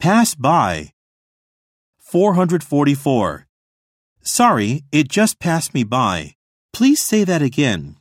Pass by. 444. Sorry, it just passed me by. Please say that again.